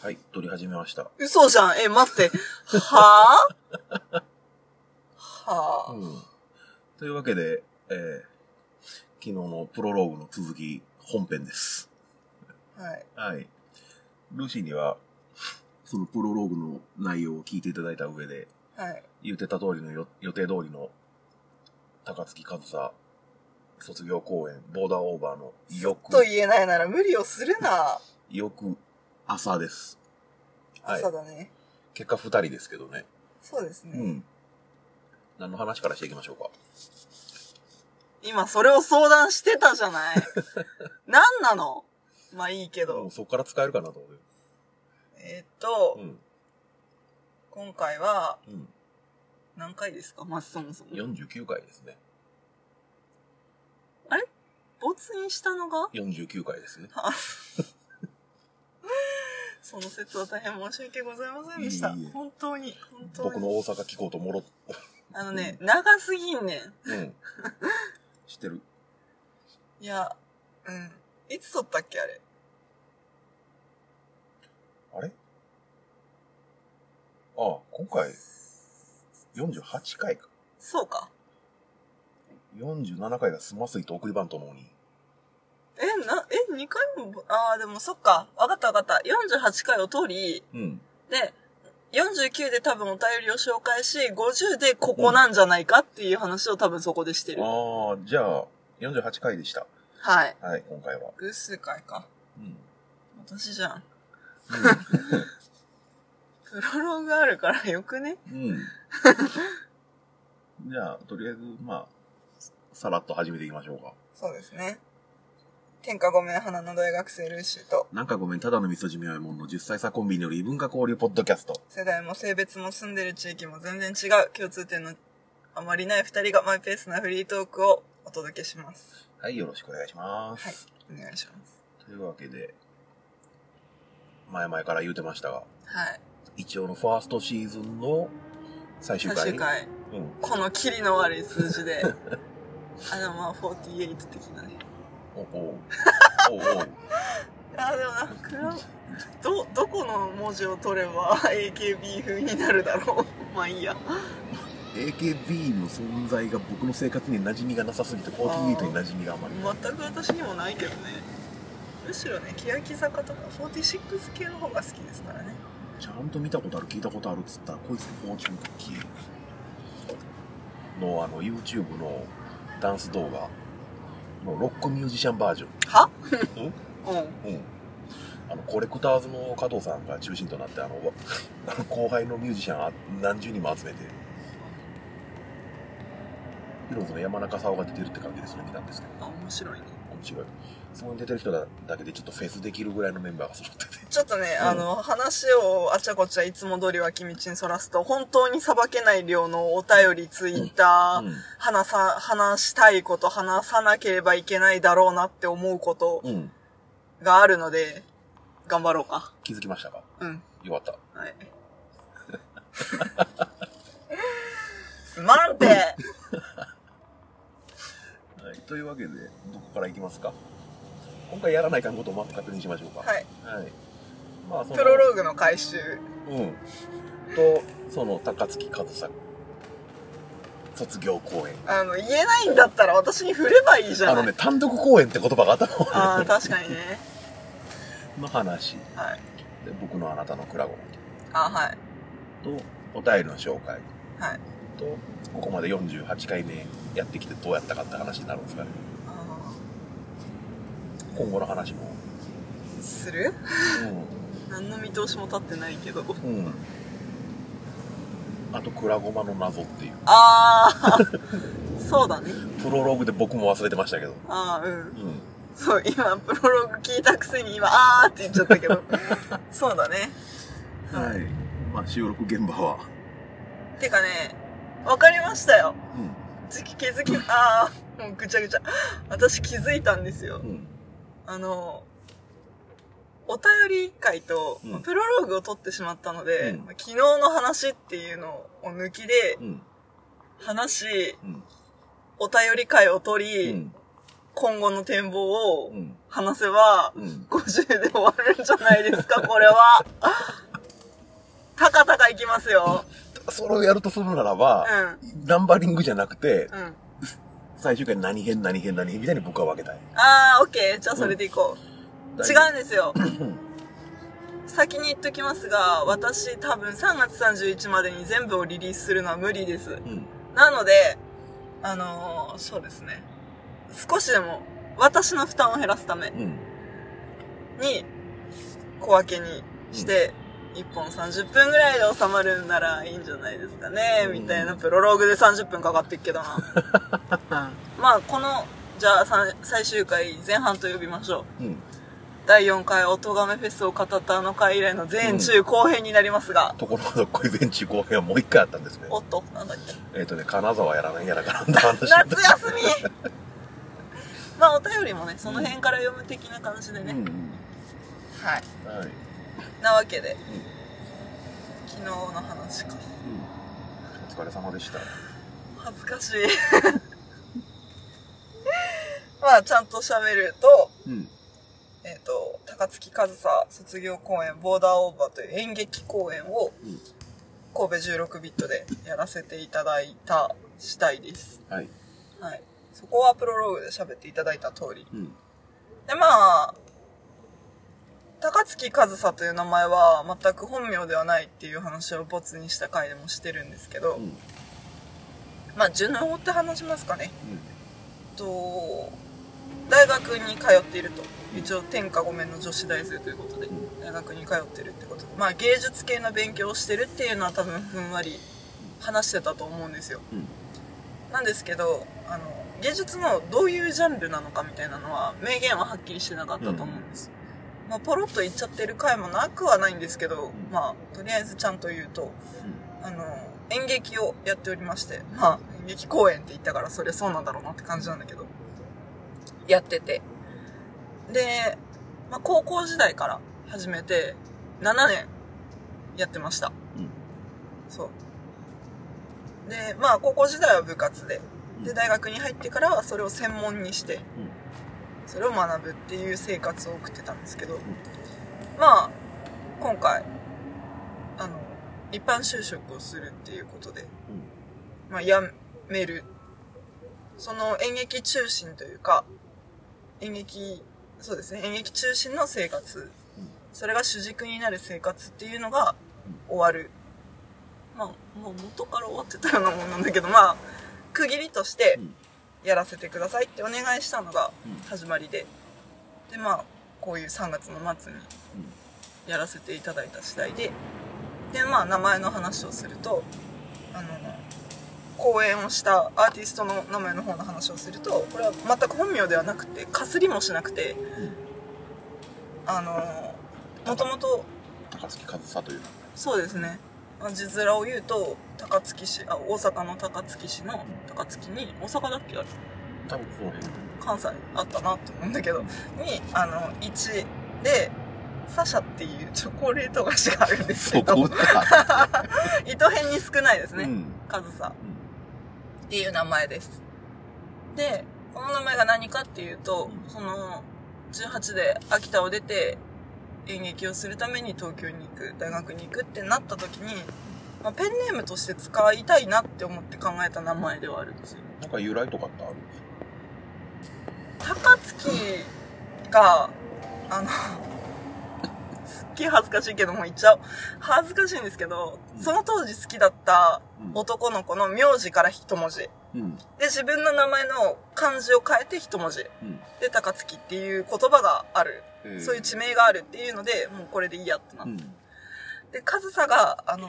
はい、撮り始めました。嘘じゃん。え、待って。はぁはぁ、うん。というわけで、えー、昨日のプロローグの続き、本編です。はい。はい。ルーシーには、そのプロローグの内容を聞いていただいた上で、はい。言ってた通りのよ予定通りの、高槻和沙卒業公演、ボーダーオーバーの翌、と言えないなら無理をするな。翌朝です。はい朝だね。結果二人ですけどね。そうですね。うん。何の話からしていきましょうか。今それを相談してたじゃない。何なの？まあいいけどもう。そこから使えるかなと思って。えーっと、うん。今回はうん。何回ですか？まずそもそも。49回ですね。没印したのが？49回ですね。あその説は大変申し訳ございませんでした。いえいえ本当に、本当に。僕の大阪聞こうともろ、あのね、長すぎんねん。うん。知ってる？いや、うん。いつ撮ったっけあれ？あれ？ああ、今回、48回か。そうか。47回がスマスイと送りバントのに。え、な、え、2回も、ああ、でもそっか。わかったわかった。48回を通り、うん。で、49で多分お便りを紹介し、50でここなんじゃないかっていう話を多分そこでしてる。ああ、じゃあ、48回でした。はい。はい、今回は。偶数回か。うん。私じゃん。プロローグあるからよくね？うん。じゃあ、とりあえず、まあ、さらっと始めていきましょうか。そうですね。天下ごめん花の大学生ルーシーと、なんかごめん、ただの味噌汁やもんの10歳差コンビによる異文化交流ポッドキャスト。世代も性別も住んでる地域も全然違う共通点のあまりない二人がマイペースなフリートークをお届けします。はい、よろしくお願いします。はい。お願いします。というわけで、前々から言うてましたが、はい。一応のファーストシーズンの最終回。最終回。うん。このキリの悪い数字で。あ、でもまあ48的なね。おおうおうおうあ、でもなんか、ど、どこの文字を取れば AKB 風になるだろう。まあいいや。AKB の存在が僕の生活に馴染みがなさすぎて、48に馴染みがあまり。全く私にもないけどね。むしろね、欅坂とか46系の方が好きですからね。ちゃんと見たことある、聞いたことあるっつったら、こいつフォーチュンクッキーのあの YouTube のダンス動画のロックミュージシャンバージョン。は？うん？うん。うん。あの、コレクターズの加藤さんが中心となって、あの、わあの後輩のミュージシャンあ何十人も集めて、ヒローズの山中沙央が出てるって感じでそれ見たんですけど、あ、面白いね。面白い。そこに出てる人だだけでちょっとフェスできるぐらいのメンバーが揃ってて。ちょっとね、うんあの、話をあちゃこちゃいつも通り脇道にそらすと、本当に裁けない量のお便り、ツイッター、うん。話さ、話したいこと、話さなければいけないだろうなって思うことうん。があるので、頑張ろうか。気づきましたか？うん。よかった。はい。すまんてはい。というわけで、どこから行きますか？今回やらないかんことをまず確認しましょうか。はい。はい。まあ、そのプロローグの回収。うん。と、その、高槻和沙卒業公演。あの、言えないんだったら私に振ればいいじゃない。あのね、単独公演って言葉が頭ああ、確かにね。の話。はい。で、僕のあなたのクラゴンあはい。と、お便りの紹介はい。と、ここまで48回目やってきてどうやったかって話になるんですかね。あ今後の話も。ーする？何の見通しも立ってないけど。うん。うん。あと、クラゴマの謎っていう。ああ、そうだね。プロローグで僕も忘れてましたけど。ああ、うん。うん。そう、今、プロローグ聞いたくせに今、あーって言っちゃったけど。そうだね。はい。まあ、収録現場は。てかね、わかりましたよ。う時期気づき、ああ、もうぐちゃぐちゃ。私気づいたんですよん。う。ん。あの、お便り会とうん、プロローグを取ってしまったので、うん昨日の話っていうのを抜きでうん。話し、うん。お便り会を取り、うん。今後の展望をうん。話せば、うん。50で終わるんじゃないですか、これは。たかたかいきますよ。それをやるとするならば、うん。ナンバリングじゃなくて、うん。最終回何編何編何編みたいに僕は分けたい。あー、オッケー。じゃあそれでいこう。違うんですよ。うん。先に言っときますが、私多分3月31までに全部をリリースするのは無理です。うん。なので、あのーそうですね。少しでも私の負担を減らすためうん。に小分けにして、1本30分ぐらいで収まるんならいいんじゃないですかね、うんみたいなプロローグで30分かかってっけどな。まあ、この、じゃあ最終回前半と呼びましょう。うん。第4回音亀フェスを語ったあの回以来の前中後編になりますが、ところがどっこい全中後編はもう一回あったんですね。おっと、なんだっけ？えっ、とね、金沢やらないやらかなんだ話。夏休み まあ、お便りもね、その辺から読む的な感じでね。うんうん。はい。はい。なわけで、昨日の話か。うん。お疲れ様でした。恥ずかしい。まあ、ちゃんと喋ると、うん。えっ、と、高槻和沙卒業公演、ボーダーオーバーという演劇公演をうん、神戸16ビットでやらせていただいた次第です。はい。はい。そこはプロローグで喋っていただいた通り。うん。で、まあ、高槻和沙という名前は全く本名ではないっていう話をボツにした回でもしてるんですけど、うん。まあ、順を追って話しますかね。と、大学に通っていると。一応天下御免の女子大生ということで、うん大学に通ってるってことで。まあ芸術系の勉強をしてるっていうのは多分ふんわり話してたと思うんですよ。うん。なんですけど、あの、芸術のどういうジャンルなのかみたいなのは明言ははっきりしてなかったと思うんです。まあポロッと言っちゃってる回もなくはないんですけど、んまあとりあえずちゃんと言うと、あの、演劇をやっておりまして、まあ、演劇公演って言ったからそりゃそうなんだろうなって感じなんだけど、やってて。で、まあ、高校時代から始めて、7年やってました。うん。そう。で、まあ、高校時代は部活で、で、大学に入ってからはそれを専門にして、それを学ぶっていう生活を送ってたんですけど、まあ、今回、あの、一般就職をするっていうことで、まあ、辞める。その演劇中心というか、演劇、そうですね、演劇中心の生活、それが主軸になる生活っていうのが終わる。まあ、もう元から終わってたようなもんなんだけど、まあ、区切りとしてうんやらせてくださいってお願いしたのがうん。始まりで、で、まあ、こういう3月の末にやらせていただいた次第で、で、まあ、名前の話をすると、あの、講演をしたアーティストの名前の方の話をすると、これは全く本名ではなくて、かすりもしなくて、あの、もともと、高槻和沙という。そうですね、まあ字面を言うと、高槻市、あ、大阪の高槻市の高槻に、大阪だっけあれ？多分その辺。関西あったなって思うんだけど、に、あの、1で、サシャっていうチョコレート菓子があるんですけど、そこか。糸辺に少ないですね。うん。カズサっていう名前です。で、この名前が何かっていうと、うんその、18で秋田を出て演劇をするために東京に行く、大学に行くってなった時に、まあ、ペンネームとして使いたいなって思って考えた名前ではあるんですよ。なんか由来とかってあるんです高槻が、あの、すっげえ恥ずかしいけどもう言っちゃおう。恥ずかしいんですけど、その当時好きだった男の子の名字から一文字。うん。で、自分の名前の漢字を変えて一文字。うん。で、高槻っていう言葉がある。うん。そういう地名があるっていうので、もうこれでいいやってなって。うん。で、上総が、あの、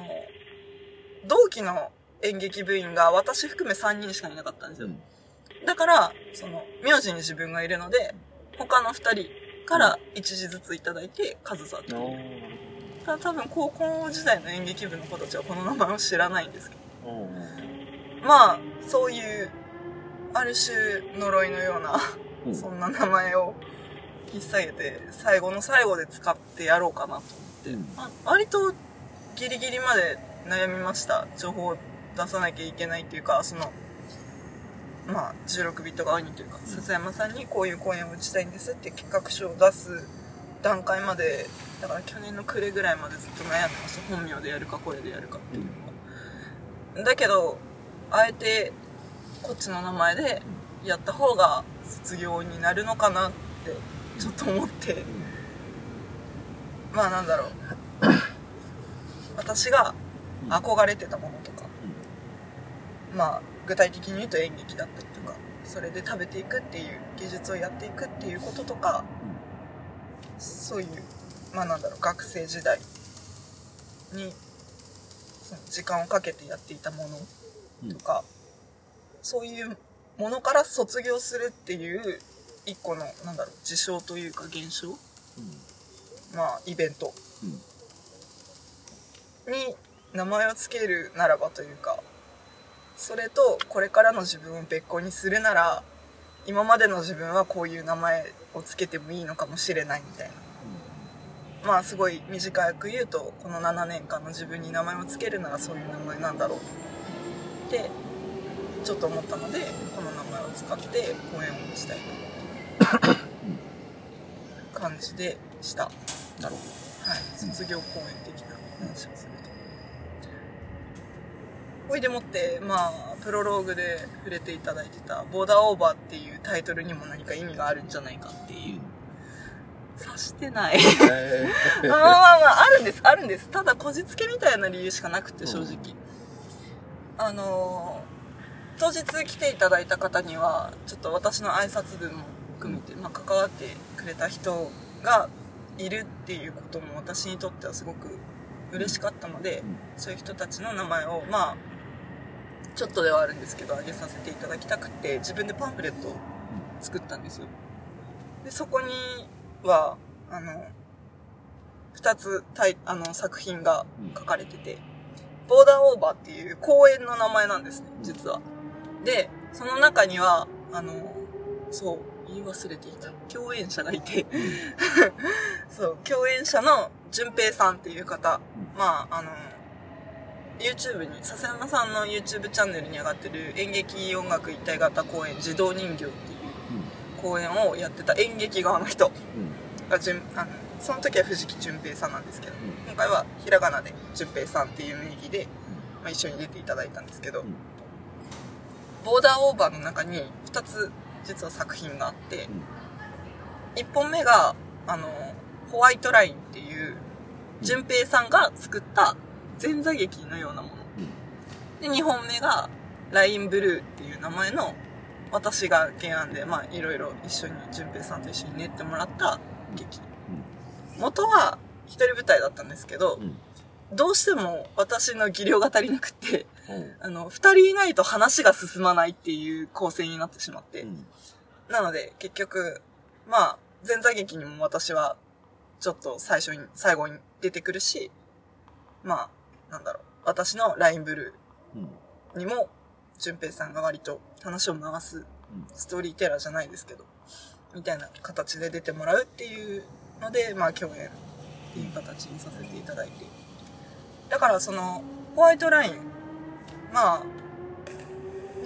同期の演劇部員が私含め3人しかいなかったんですよ。うん。だから、その、名字に自分がいるので、他の2人から一字ずついただいて、上総っていう。ただ多分高校時代の演劇部の子たちはこの名前を知らないんですけど。うん。まあ、そういう、ある種呪いのような、うん。そんな名前を引っ提げて、最後の最後で使ってやろうかなと思って、うんまあ、割とギリギリまで悩みました。情報を出さなきゃいけないっていうか、その、まあ、16ビット側にというか笹山さんにこういう公演を打ちたいんですって企画書を出す段階までだから去年の暮れぐらいまでずっと悩んでました本名でやるか声でやるかっていうのが、だけどあえてこっちの名前でやった方が卒業になるのかなってちょっと思って。まあなんだろう。私が憧れてたものとか。まあ具体的に言うと演劇だったりとか。それで食べていくっていう芸術をやっていくっていうこととか。そういうまあなんだろう。学生時代にその時間をかけてやっていたもの。とか、そういうものから卒業するっていう一個のなんだろう事象というか現象。まあイベント。に名前を付けるならばというかそれとこれからの自分を別個にするなら今までの自分はこういう名前を付けてもいいのかもしれないみたいな。まあすごい短く言うとこの7年間の自分に名前を付けるならそういう名前なんだろうってちょっと思ったのでこの名前を使って公演をしたいと。感じでした。なるほはい。卒業公演的な話をすると。ほいでもってまあプロローグで触れていただいてた「ボーダーオーバー」っていうタイトルにも何か意味があるんじゃないかっていう。察してない。まあまあまああるんです。あるんです。ただこじつけみたいな理由しかなくて正直、あのー当日来ていただいた方にはちょっと私の挨拶文も含めて、まあ、関わってくれた人がいるっていうことも私にとってはすごく嬉しかったので、そういう人たちの名前をまあちょっとではあるんですけど挙げさせていただきたくて自分でパンフレットを作ったんですよ。でそこにはあの2つあの作品が書かれてて「ボーダーオーバー」っていう公演の名前なんですね実は。でその中にはあのそう言い忘れていた。共演者がいて。そう共演者の淳平さんっていう方。まああの YouTube に笹山さんの YouTube チャンネルに上がってる演劇音楽一体型公演「児童人形」っていう公演をやってた演劇側の人がじゅんあのその時は藤木淳平さんなんですけど、今回はひらがなで淳平さんっていう名義で、まあ、一緒に出ていただいたんですけど、ん。ボーダーオーバーの中に2つ実は作品があって、1本目があのホワイトラインっていう淳平さんが作った前座劇のようなもの。で2本目がラインブルーっていう名前の私が原案でまあいろいろ一緒に淳平さんと一緒に練ってもらった劇元は一人舞台だったんですけど、どうしても私の技量が足りなくてあの二人いないと話が進まないっていう構成になってしまって、なので結局まあ前座劇にも私はちょっと最初に最後に出てくるしまあなんだろう私のラインブルーにも淳平さんが割と話を回すストーリーテラーじゃないですけどみたいな形で出てもらうっていうのでまあ共演っていう形にさせていただいて。だからそのホワイトラインまあも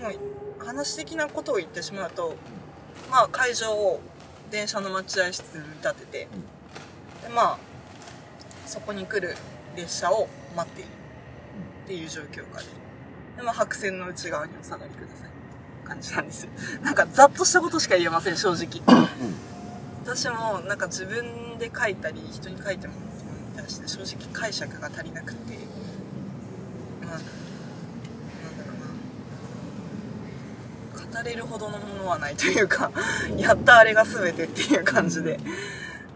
う話的なことを言ってしまうとまあ会場を電車の待合室に見立ててでまあそこに来る列車を待っているっていう状況下でで、まあ、白線の内側にお下がりください感じなんですよ。なんかざっとしたことしか言えません正直。私もなんか自分で書いたり人に書いてもらったに対して正直解釈が足りなくてまあなんだろうな。語れるほどのものはないというか やったあれが全てっていう感じで。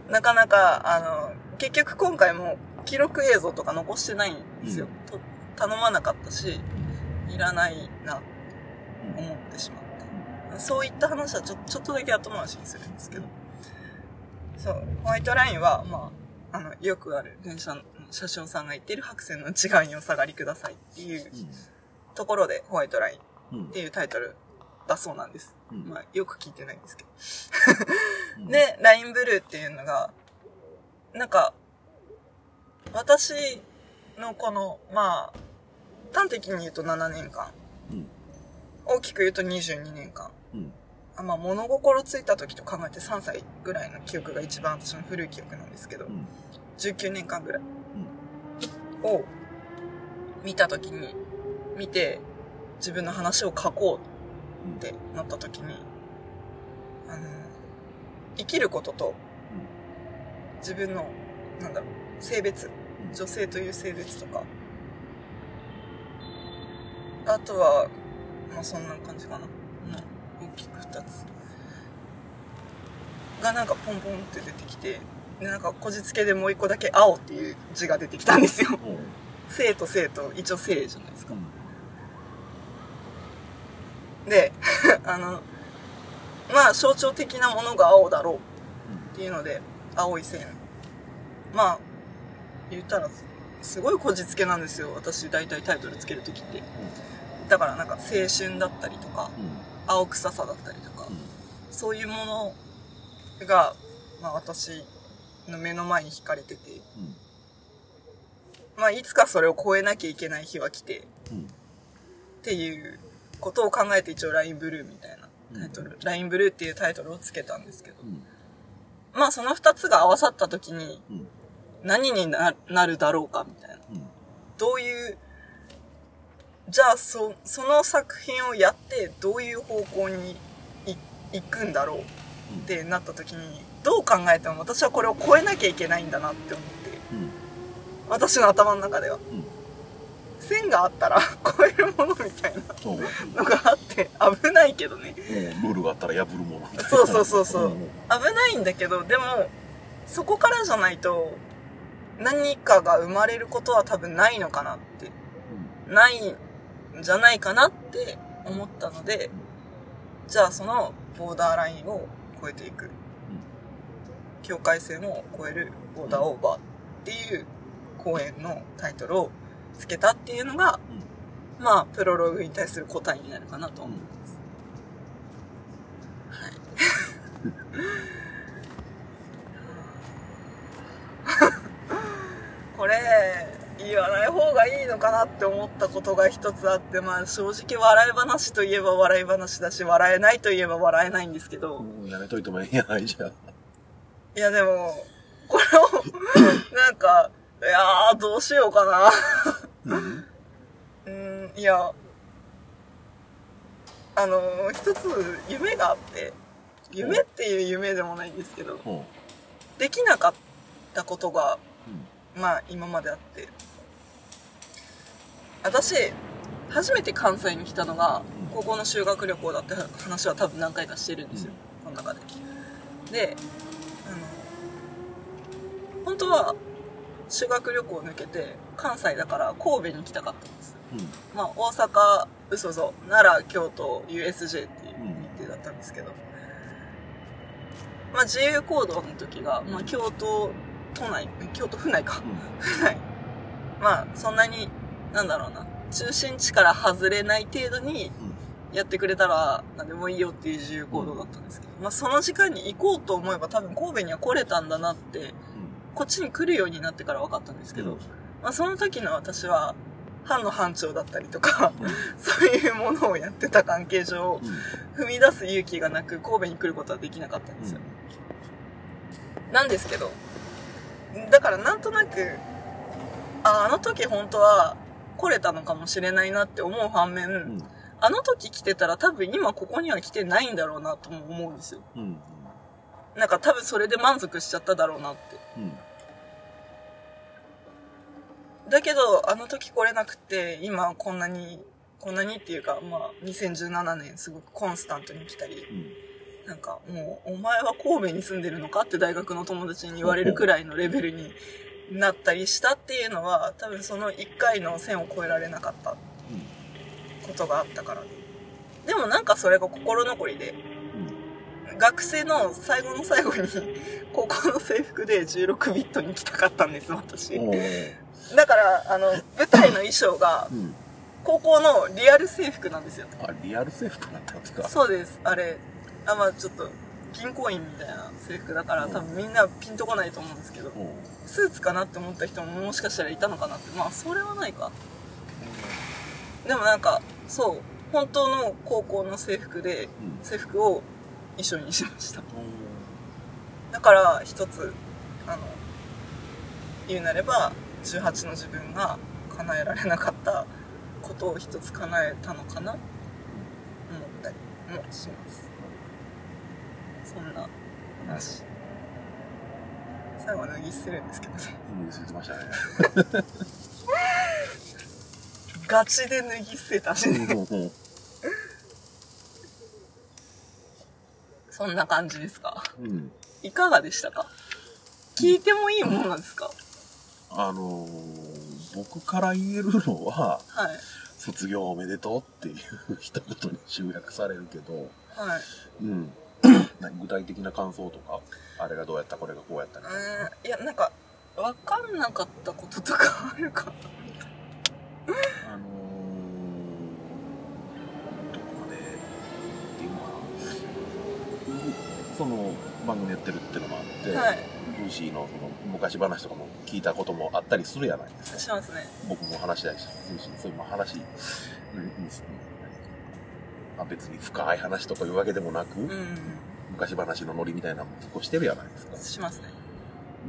なかなかあの結局今回も記録映像とか残してないんですよ、と頼まなかったしいらないなって思ってしまったそういった話はちょちょっとだけ後回しにするんですけどそう。ホワイトラインは、まあ、あのよくある電車の車掌さんが言ってる白線の内側にお下がりくださいっていうところでホワイトラインっていうタイトルだそうなんです、うん。まあ、よく聞いてないんですけど。で、ラインブルーっていうのが、なんか、私のこの、まあ、端的に言うと7年間。うん。を大きく言うと22年間。まあ、物心ついた時と考えて3歳ぐらいの記憶が一番私の古い記憶なんですけど、うん。19年間ぐらいを見た時に、見て自分の話を書こうってなった時に、あの、生きることと自分の、なんだろう、性別、女性という性別とか、あとは、まあそんな感じかな。まあ大きく二つ。がなんかポンポンって出てきて、でなんかこじつけでもう一個だけ青っていう字が出てきたんですよ。生と生と一応生じゃないですか。で、あの、まあ象徴的なものが青だろうっていうので、青い線。まあ、言ったらす、すごいこじつけなんですよ。私大体タイトルつけるときって。だからなんか青春だったりとか、うん。青臭さだったりとかう、ん。そういうものが、まあ私の目の前に惹かれてて、うん。まあいつかそれを超えなきゃいけない日は来て、うん。っていうことを考えて一応 LINE ブルーみたいなタイトル、LINE ブルーっていうタイトルをつけたんですけど、うん。まあその二つが合わさった時にうん。何にななるだろうかみたいな。うん。どういう、じゃあそ、その作品をやってどういう方向にい行くんだろうってなった時に、どう考えても私はこれを超えなきゃいけないんだなって思って、うん。私の頭の中では。うん。線があったら 超えるものみたいな。のがあって危ないけどね。ルールがあったら破るものみたいな。そうそうそうそうんん危ないんだけど、でも、そこからじゃないと、何かが生まれることは多分ないのかなって、ないんじゃないかなって思ったので、じゃあそのボーダーラインを越えていく。境界線を越えるボーダーオーバーっていう公演のタイトルをつけたっていうのが、まあ、プロローグに対する答えになるかなと思います。はい。これ、言わない方がいいのかなって思ったことが一つあって、まあ正直笑い話といえば笑い話だし、笑えないといえば笑えないんですけど、もうやめといてもいいんやないじゃん。いやでも、これを、なんか、いやー、どうしようかな。うん。うーん、いや、あのー、一つ夢があって、夢っていう夢でもないんですけど、うん。できなかったことが、うん。まあ今まであって、私、初めて関西に来たのが、高校の修学旅行だって話は多分何回かしてるんですよ、この中で。で、あの、本当は修学旅行を抜けて関西だから神戸に来たかったんです。うん。まあ、大阪、嘘ぞ、奈良、京都、USJ っていう日程だったんですけど、まあ、自由行動の時が、まあ、京都都内、京都府内か。府内。まあ、そんなに、なんだろうな、中心地から外れない程度にやってくれたら、なんでもいいよっていう自由行動だったんですけど、まあ、その時間に行こうと思えば多分神戸には来れたんだなって、こっちに来るようになってから分かったんですけど、うん。まあ、その時の私は、班の班長だったりとか、うん。そういうものをやってた関係上、うん。踏み出す勇気がなく、神戸に来ることはできなかったんですよ。なんですけど、だからなんとなく、あ、あの時本当は来れたのかもしれないなって思う反面、うん。あの時来てたら多分今ここには来てないんだろうなとも思うんですよ。うん。なんか多分それで満足しちゃっただろうなって。うん。だけど、あの時来れなくて、今こんなに、こんなにっていうか、まあ、2017年すごくコンスタントに来たり、うん。なんかもう、お前は神戸に住んでるのかって大学の友達に言われるくらいのレベルになったりしたっていうのは、多分その1回の線を越えられなかったことがあったからで。でもなんかそれが心残りで、学生の最後の最後に、高校の制服で16ビットに来たかったんです、私だから、あの、舞台の衣装がう、ん。高校のリアル制服なんですよ。あ、リアル制服だったんですか？そうです、あれ。あ、まあちょっと、銀行員みたいな制服だから、多分みんなピンとこないと思うんですけど、うん。スーツかなって思った人ももしかしたらいたのかなって。まあ、それはないか。でもなんか、そう。本当の高校の制服で、うん制服を一緒にしました。だから、一つ、あの、言うなれば、18の自分が叶えられなかったことを一つ叶えたのかな思ったりもします。そんな話。最後は脱ぎ捨てるんですけどね。うん忘れてましたねガチで脱ぎ捨てたしね。そんな感じですか？うんいかがでしたか？聞いてもいいものなんですか？あのー僕から言えるのははい。卒業おめでとうっていう一言に集約されるけど、はい。うん、何具体的な感想とかあれがどうやったこれがこうやったみたいなうーんいや、なんか、わかんなかったこととかあるかなあのー、どこまでっていうのかなうその番組やってるってのもあって、はい。ルーシーのその昔話とかも聞いたこともあったりするやないですかしますね。僕も話したりしルーシーそういうまあ話、うんうんまあ、別に深い話とかいうわけでもなく、うん。昔話のノリみたいなのも結構してるやないですかしますね。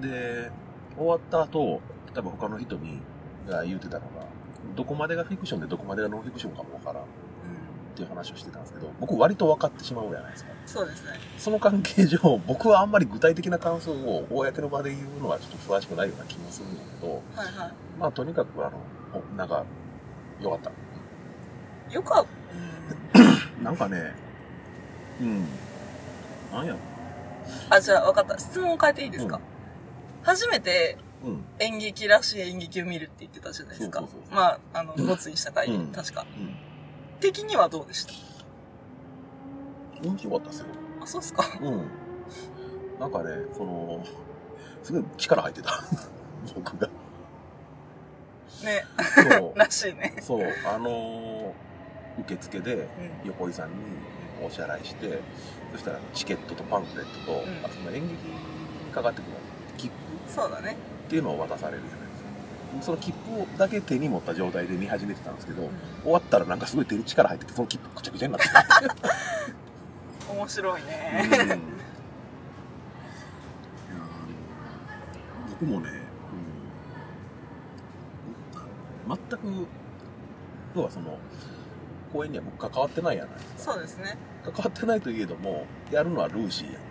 で終わった後多分他の人にが言うてたのがどこまでがフィクションでどこまでがノンフィクションかもわからんっうん。ていう話をしてたんですけど僕割と分かってしまうじゃないですかそうですね。その関係上僕はあんまり具体的な感想を公の場で言うのはちょっと詳しくないような気もするんだけどはいはまあとにかくあのおなんかよかったい。よかっ なんかねうんなんや。あ、じゃあ分かった。質問を変えていいですか、うん初めてうん演劇らしい演劇を見るって言ってたじゃないですか。まあ、あの、ボツにした回、うん確か。うん的にはどうでした？面白かったですよあ、そうっすか。うん。なんかね、その、すごい力入ってた。僕が。ね。そう。らしいね。そう、あのー受付でうん。横井さんにお支払いして、そしたらチケットとパンフレットと、んあとその演劇にかかってくる切符そうだね。っていうのを渡されるじゃないですか。その切符をだけ手に持った状態で見始めてたんですけど、うん終わったらなんかすごい手に力入ってて、その切符くちゃくちゃになって面白いうんね。いやあの僕もね、うん、全く要はその公演には僕関わってないやないですかそうですね。関わってないといえどもやるのはルーシーやん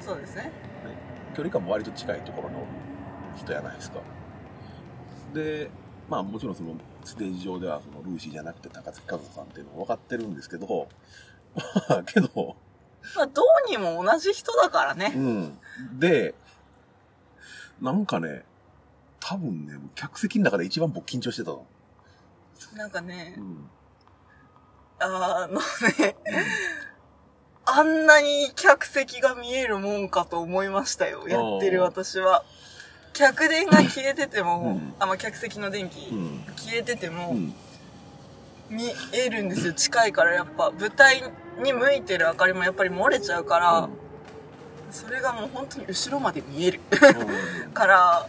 そうですね。距離感も割と近いところにおる人やないですかでまあもちろんそのステージ上ではそのルーシーじゃなくて高槻和子さんっていうのは分かってるんですけどまあけどまあ、どうにも同じ人だからうね。ん。で、なんかね、多分ね、客席の中で一番僕緊張してたの。なんかねう、ん。あのね、あんなに客席が見えるもんかと思いましたよ。やってる私は。客電が消えてても、うんあ、まあ、客席の電気、うん。消えてても、うん。見えるんですよ。近いからやっぱ、舞台に向いてる明かりもやっぱり漏れちゃうから、それがもう本当に後ろまで見える。から、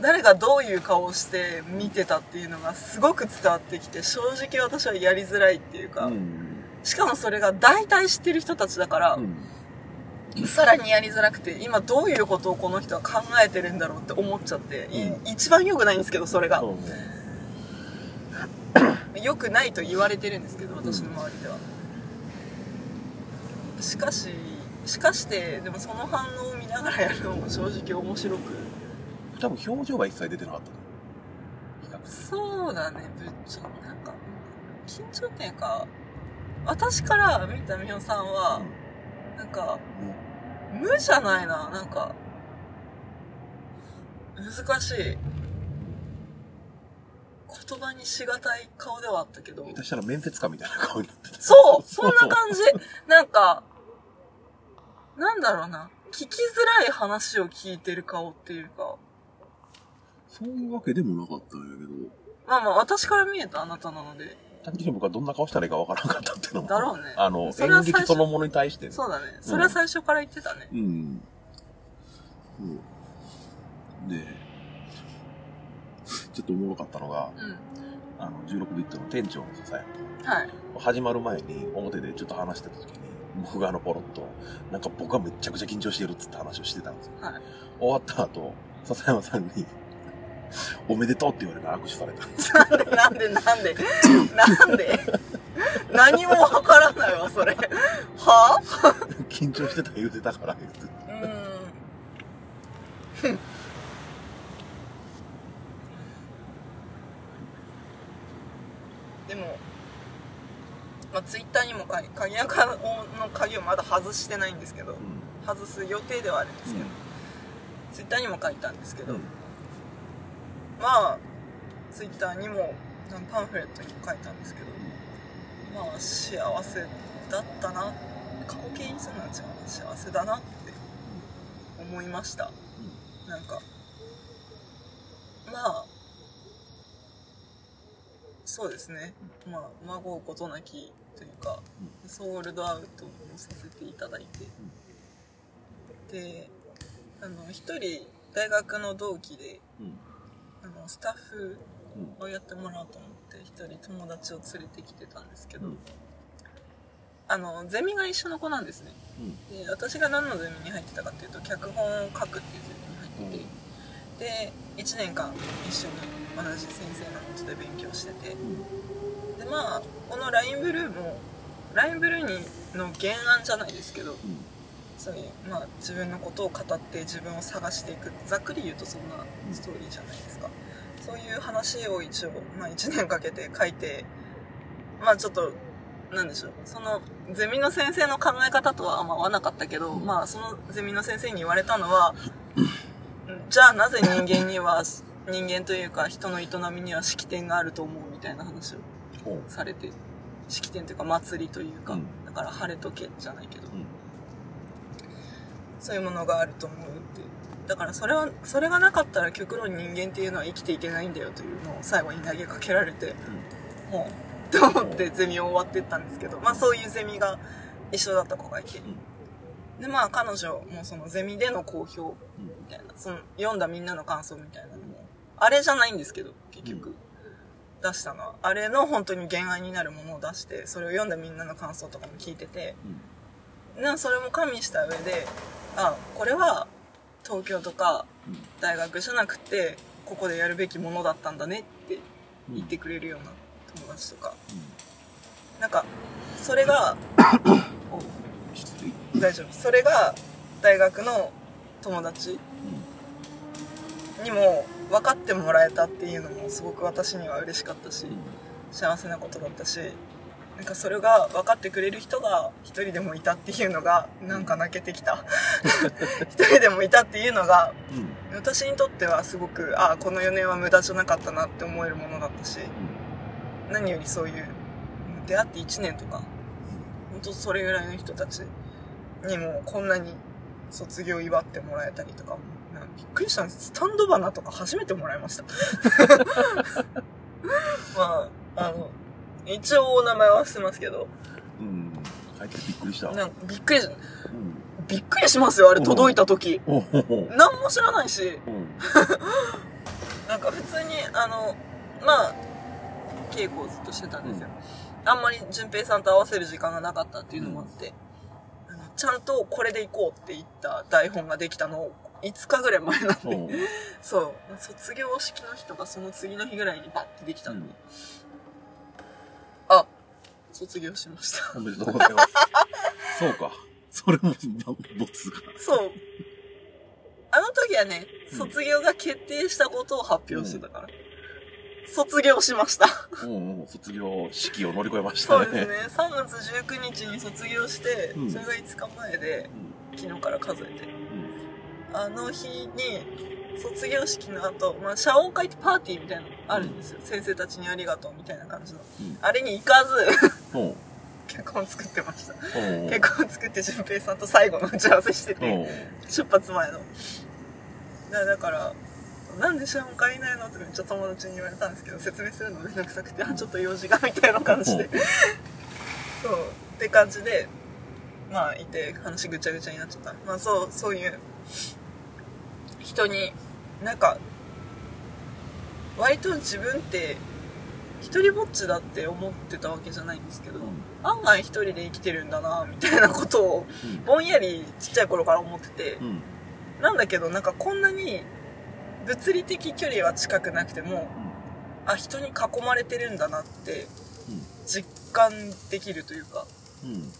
誰がどういう顔をして見てたっていうのがすごく伝わってきて、正直私はやりづらいっていうか、うん。しかもそれが大体知ってる人たちだからう、ん。さらにやりづらくて、今どういうことをこの人は考えてるんだろうって思っちゃって、いうん一番良くないんですけど、それが良くないと言われてるんですけど、私の周りでは。しかし、しかして、でもその反応を見ながらやるのも正直面白く。多分表情が一切出てなかったの。比較そうだね、ぶっちゃなんか、緊張っていうか、私から見たみおさんは、なんか、無じゃないな、なんか、難しい。言葉にしがたい顔ではあったけどうん。、下手したら面接官みたいな顔になってた。そう そんな感じなんか、なんだろうな、聞きづらい話を聞いてる顔っていうか、そういうわけでもなかったんやけど、まあまあ私から見えたあなたなので、単純に僕はどんな顔したらいいかわからなかったっていうのも。だろうねあの、演劇そのものに対してね。そうだね。それは最初から言ってたね。うん。うん。で、ちょっとおもろかったのが、うん。あの、16ビットの店長の笹山はい。始まる前に表でちょっと話してた時に、僕があのポロッと、なんか僕はめっちゃくちゃ緊張してるっつって話をしてたんですよ。はい。終わった後、笹山さんに、おめでとうって言われて握手された んです。なんでなんでなんで？何もわからないわ、それ。は？ぁ緊張してた言うてたから言うて。うーん。でも、まあ、ツイッターにも鍵鍵垢の鍵をまだ外してないんですけど、外す予定ではあるんですけど、ツイッターにも書いたんですけど、うん。まあ、ツイッターにも、パンフレットにも書いたんですけど、まあ、幸せだったな、過去形にするのは違う幸せだなって思いました。なんか、まあ、そうですね。まあ、孫うことなきというか、ソールドアウトをさせていただいて、で、あの、一人、大学の同期で、うん。あの、スタッフうん。をやってもらおうと思って、一人友達を連れてきてたんですけど、うんあの、ゼミが一緒の子なんですね。うん。で、私が何のゼミに入ってたかっていうと、脚本を書くっていうゼミに入ってて、で、1年間一緒に同じ先生のもとで勉強してて、うん。で、まあ、この LINE ブルーも、LINE ブルーにの原案じゃないですけど、そういう、まあ、自分のことを語って自分を探していくざっくり言うとそんなストーリーじゃないですか。そういう話を一応、まあ、1年かけて書いてまあちょっとなんでしょう。そのゼミの先生の考え方とはあんま合わなかったけど、うん。まあそのゼミの先生に言われたのはじゃあなぜ人間には人間というか人の営みには式典があると思うみたいな話を。されて式典というか祭りというか、うん。だから晴れとけじゃないけど、うん。そういうものがあると思うって。だからそれはそれがなかったら極論人間っていうのは生きていけないんだよというのを最後に投げかけられてもうと思ってゼミを終わってったんですけどまあそういうゼミが一緒だった子がいて。でまあ彼女もそのゼミでの好評うん。みたいなその読んだみんなの感想みたいなのもあれじゃないんですけど結局、出したのは。あれの本当に原案になるものを出してそれを読んだみんなの感想とかも聞いててうん。なそれも加味した上であこれは東京とかうん。大学じゃなくてここでやるべきものだったんだねってうん。言ってくれるような友達とかうん。なんかそれが。大丈夫それが大学の友達にも分かってもらえたっていうのもすごく私には嬉しかったし幸せなことだったしなんかそれが分かってくれる人が一人でもいたっていうのがなんか泣けてきた。一人でもいたっていうのがうん。私にとってはすごくああこの4年は無駄じゃなかったなって思えるものだったし何よりそういう出会って1年とか本当それぐらいの人たちにもこんなに卒業祝ってもらえたりとかなんかびっくりしたんです。スタンド花とか初めてもらいました。まああの一応お名前は伏せますけどうん。ってびっくりした。なんかびっくりしうん。びっくりしますよあれ届いた時。何も知らないしうん。なんか普通にあのまあ稽古をずっとしてたんですよ、あんまり淳平さんと合わせる時間がなかったっていうのもあって、あのちゃんとこれで行こうって言った台本ができたの5日ぐらい前なんで。そう卒業式の日とかその次の日ぐらいにバッてできたんで、うんあ卒業しましたおめでとうございます。そうか。それも、ボツか。そうあの時はねうん卒業が決定したことを発表してたから、卒業しましたうんうん。卒業式を乗り越えましたね。そうですね3月19日に卒業して、うんそれが5日前で昨日から数えてうん。あの日に卒業式の後、まあ謝恩会ってパーティーみたいなのあるんですよ、先生たちにありがとうみたいな感じの。うん。あれに行かず。結婚作ってました。結婚作って淳平さんと最後の打ち合わせしてて。出発前の。だだからなんで謝恩会いないの？ってめっちゃ友達に言われたんですけど説明するのめんどくさくてあちょっと用事がみたいな感じで。そう。って感じでまあいて話ぐちゃぐちゃになっちゃった。まあそうそういう人になんか割と自分って一人ぼっちだって思ってたわけじゃないんですけど、案外一人で生きてるんだなみたいなことをぼんやりちっちゃい頃から思ってて、うん。なんだけどなんかこんなに物理的距離は近くなくてもあ人に囲まれてるんだなって実感できるというかうんうん。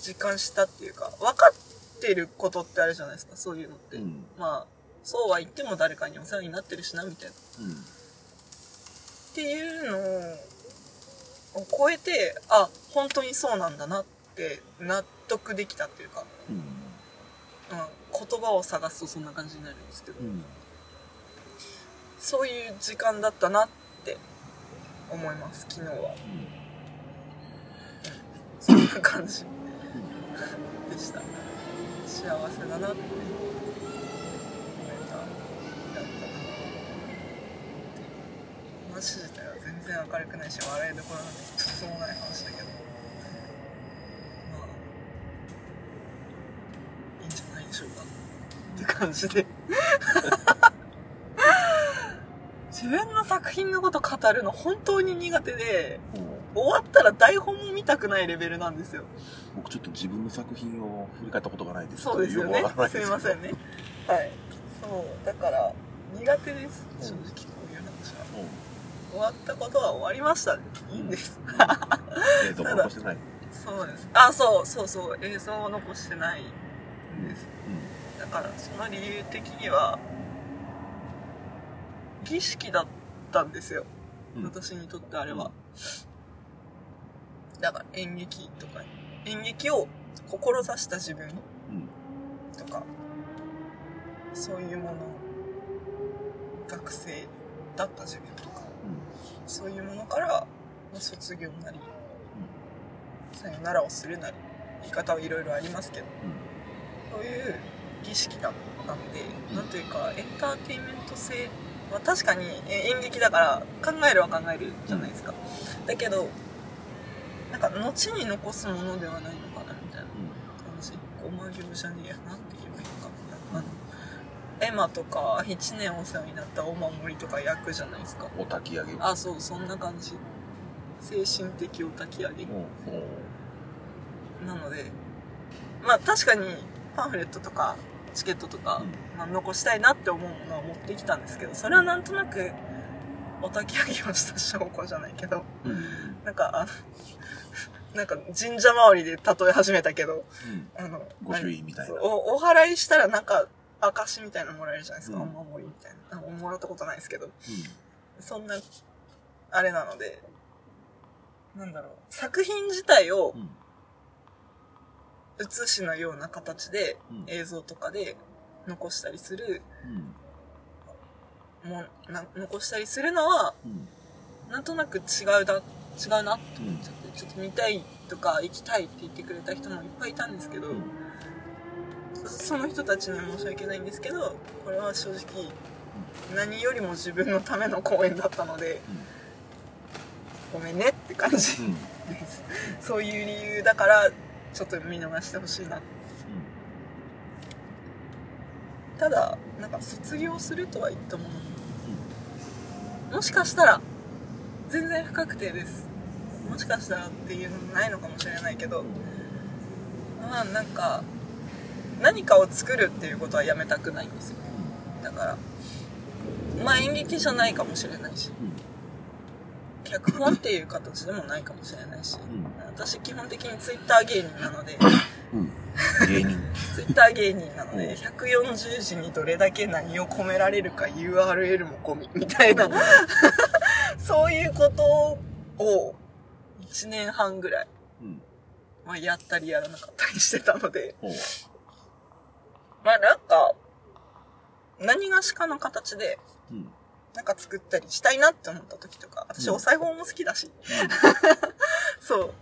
実感したっていうか分かってることってあるじゃないですかそういうのって、うん。まあそうは言っても誰かにお世話になってるしなみたいな。うん。っていうのを超えてあ本当にそうなんだなって納得できたっていうか、うん。うん、言葉を探すとそんな感じになるんですけど、うん。そういう時間だったなって思います昨日は。そんな感じ。でした。幸せだなって思えただったな話自体は全然明るくないし笑いどころなんて一つもない話だけどまあいいんじゃないでしょうか。って感じで。自分の作品のこと語るの本当に苦手でうん終わったら台本も見たくないレベルなんですよ。僕ちょっと自分の作品を振り返ったことがないです。そうですよね。すいませんね。はい。そう。だから苦手です。うん正直。うん終わったことは終わりましたいいんです。映像も残してない。そうです。あそうそうそう。映像を残してないんです。うだからその理由的には儀式だったんですよ、うん。私にとってあれは、だから演劇とか。演劇を志した自分んうん。とか。そういうもの。学生だった自分。とかそういうものからまあ卒業なりさよならをするなり言い方はいろいろありますけどそういう儀式だったのでなんというかエンターテインメント性は確かにえ演劇だから考えるは考えるじゃないですか。だけどなんか後に残すものではないのかなみたいな感じ。ごま行じゃねえやなんて言えばいいのかなあのエマとか1年お世話になったお守りとか焼くじゃないですか。うんお焚き上げ。あそうそんな感じ。精神的お焚き上げ。うんなのでまあ確かにパンフレットとかチケットとか、まあ、残したいなって思うものは持ってきたんですけどそれはなんとなくお焚き上げをした証拠じゃないけどうん。うんなんかあのなんか神社周りで例え始めたけどうん。あの御朱印みたいな。おお祓いしたらなんか証みたいなのもらえるじゃないですか、うん。お守りみたいな。あもらったことないですけど。そんなあれなのでなんだろう。作品自体をうん。写しのような形でうん。映像とかで残したりするうん。もんな残したりするのはうん。なんとなく違うだ違うなって思っちゃってちょっと見たいとか行きたいって言ってくれた人もいっぱいいたんですけど、うんその人たちには申し訳ないんですけどこれは正直何よりも自分のための公演だったのでごめんねって感じ。ですうん。そういう理由だからちょっと見逃してほしいな。ただなんか卒業するとは言ったもの。のもしかしたら全然不確定です。もしかしたらっていうのもないのかもしれないけどまあなんか何かを作るっていうことはやめたくないんですよ。だからまあ演劇じゃないかもしれないし。脚本っていう形でもないかもしれないし。私基本的にツイッター芸人なので。うん。芸人。ツイッター芸人なので140字にどれだけ何を込められるか URL も込みみたいな。そういうことを1年半ぐらい、うん。まあ、やったりやらなかったりしてたのでまあなんか何がしかの形でうん。なんか作ったりしたいなって思った時とか私うん。お裁縫も好きだし、そう。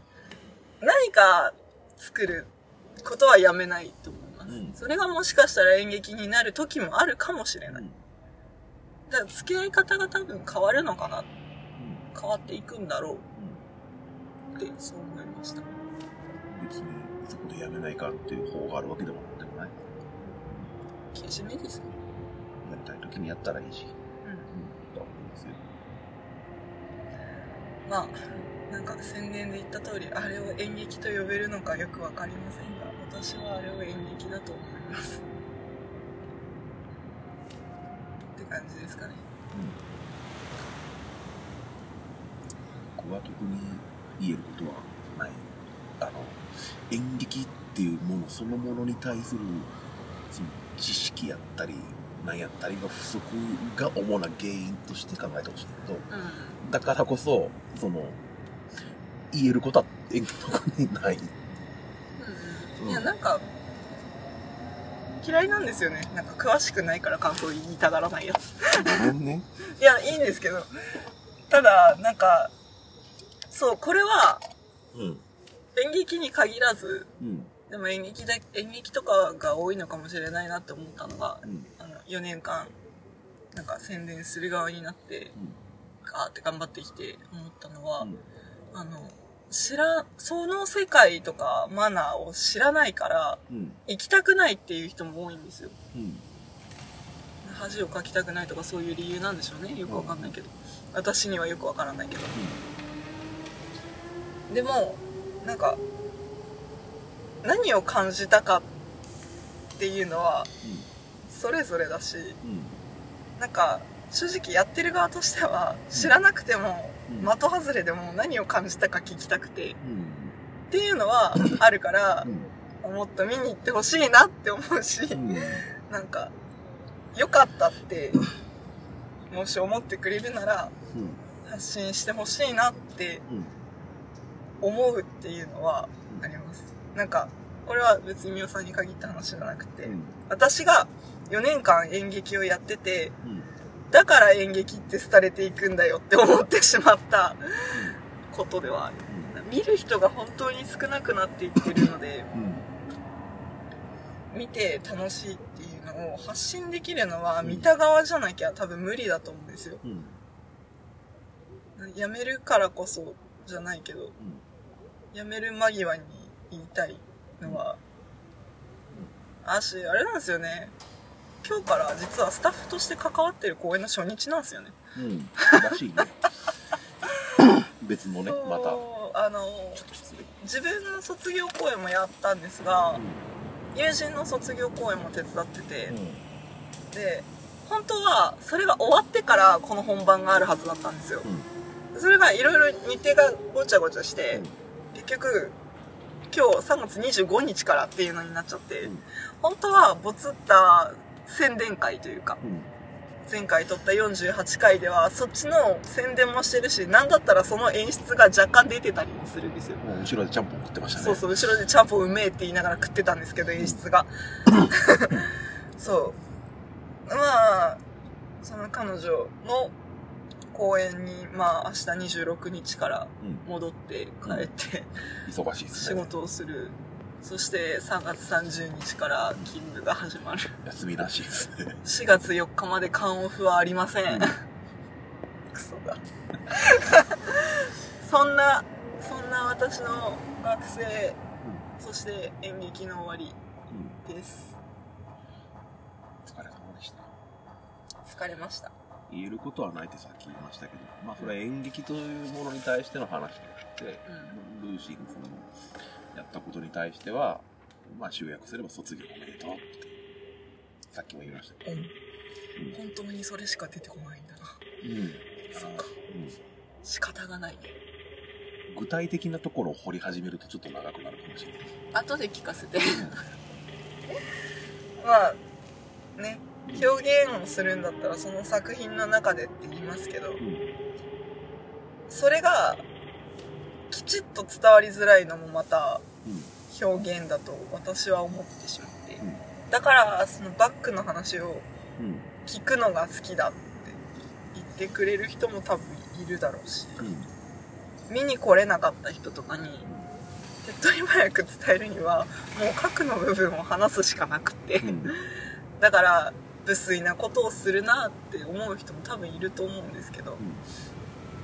何か作ることはやめないと思います、うん。それがもしかしたら演劇になる時もあるかもしれない、うん。だから付き合い方が多分変わるのかな。うん。変わっていくんだろう。ってそう思いました。別にそこでやめないかっていう方があるわけでもなんでもないけじめですよ、やりたい時にやったらいいし、うん。うん、と思いますよ。まあなんか宣伝で言った通りあれを演劇と呼べるのかよく分かりませんが私はあれを演劇だと思います。って感じですかね。僕は特に言えることはない。あの演劇っていうものそのものに対するその知識やったりなんやったりの不足が主な原因として考えてほしいけどうん。だからこそその言えることは演劇とかにない。うんいやなんか嫌いなんですよね。なんか詳しくないから感想言いたがらないやつ。ね。いやいいんですけど。ただなんかそうこれはうん。演劇に限らずうんでも演劇だ演劇とかが多いのかもしれないなって思ったのがうん。あの4年間なんか宣伝する側になってガーって頑張ってきて思ったのは、うん。あの知らその世界とかマナーを知らないからうん。行きたくないっていう人も多いんですよ。うん。恥をかきたくないとかそういう理由なんでしょうね。よくわかんないけど。私にはよくわからないけど。でもなんか何を感じたかっていうのはそれぞれだしうんうんなんか正直やってる側としては知らなくてもうん。的外れでも何を感じたか聞きたくてっうん。ていうのはあるからうん。もっと見に行ってほしいなって思うしうん。なんか良かったってもし思ってくれるならうん。発信してほしいなってうん。思うっていうのはありますなんかこれは別にみおさんに限った話じゃなくてうん。私が4年間演劇をやっててうん。だから演劇って廃れていくんだよって思ってしまったことではある。見る人が本当に少なくなっていってるのでうん。見て楽しいっていうのを発信できるのは見た側じゃなきゃ多分無理だと思うんですよ。うん。やめるからこそじゃないけどやめる間際に言いたいのは、あしあれなんですよね。今日から実はスタッフとして関わってる公演の初日なんですよね。うんらしいね。別のねまた。あの自分の卒業公演もやったんですが友人の卒業公演も手伝ってて、で本当はそれが終わってからこの本番があるはずだったんですよ。それがいろいろ日程がごちゃごちゃして、結局今日3月25日からっていうのになっちゃって、うん。本当はボツった宣伝会というかうん。前回撮った48回ではそっちの宣伝もしてるし何だったらその演出が若干出てたりもするんですよ。後ろでちゃんぽん食ってましたね。そうそう後ろでちゃんぽんうめえって言いながら食ってたんですけど演出が。そう。まあその彼女の公演にまあ明日26日からうん。戻って帰って忙しいです仕ね事をする。そして3月30日から勤務が始まる。休みらしいですね。4月4日まで缶オフはありません。クソだ そんなそんな私の学生そして演劇の終わりうん。です。お疲れ様でした。疲れました言えることはないってさっき言いましたけどまあそれは演劇というものに対しての話であって、ルーシーのそのやったことに対してはまあ集約すれば卒業おめでとうってさっきも言いましたけど、うん。本当にそれしか出てこないんだな。うん。うんそっか。仕方がないね。具体的なところを掘り始めるとちょっと長くなるかもしれない。後で聞かせて。まあね表現をするんだったらその作品の中でって言いますけどうん。それがきちっと伝わりづらいのもまたうん。表現だと私は思ってしまって。うん。だからそのバックの話をうん。聞くのが好きだって言ってくれる人も多分いるだろうしうん。見に来れなかった人とかに手っ取り早く伝えるにはもう核の部分を話すしかなくって。うん。だから無粋なことをするなって思う人も多分いると思うんですけど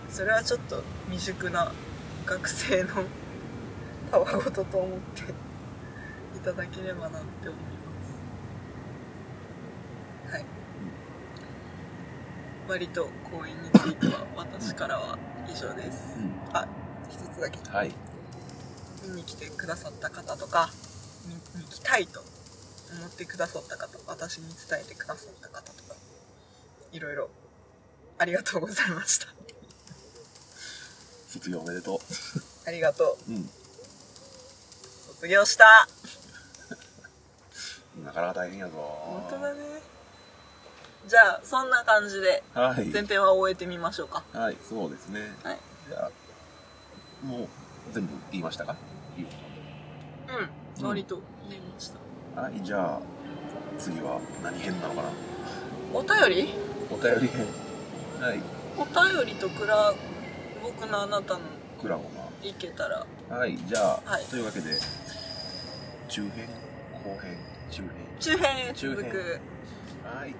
それはちょっと未熟な学生のたわごとと思っていただければなって思います。はい。割と講演については私からは以上です。うん。あ一つだけ。はい。見に来てくださった方とか見に来たいと思ってくださった方私に伝えてくださった方とかいろいろありがとうございました卒業おめでとありがとうう。うん。卒業した なかなか大変やぞ。本当だねじゃあそんな感じではい。前編は終えてみましょうかはい、そうですね。はいじゃあ、もう全部言いましたか？うん割と言いました、はい、じゃあ、次は何編なのかな？お便り？お便り編。はい、お便りとくら僕のあなたのクラゴいけたら。が。はい、じゃあ、はい。というわけで、中編後編中編。中編へ続くはい。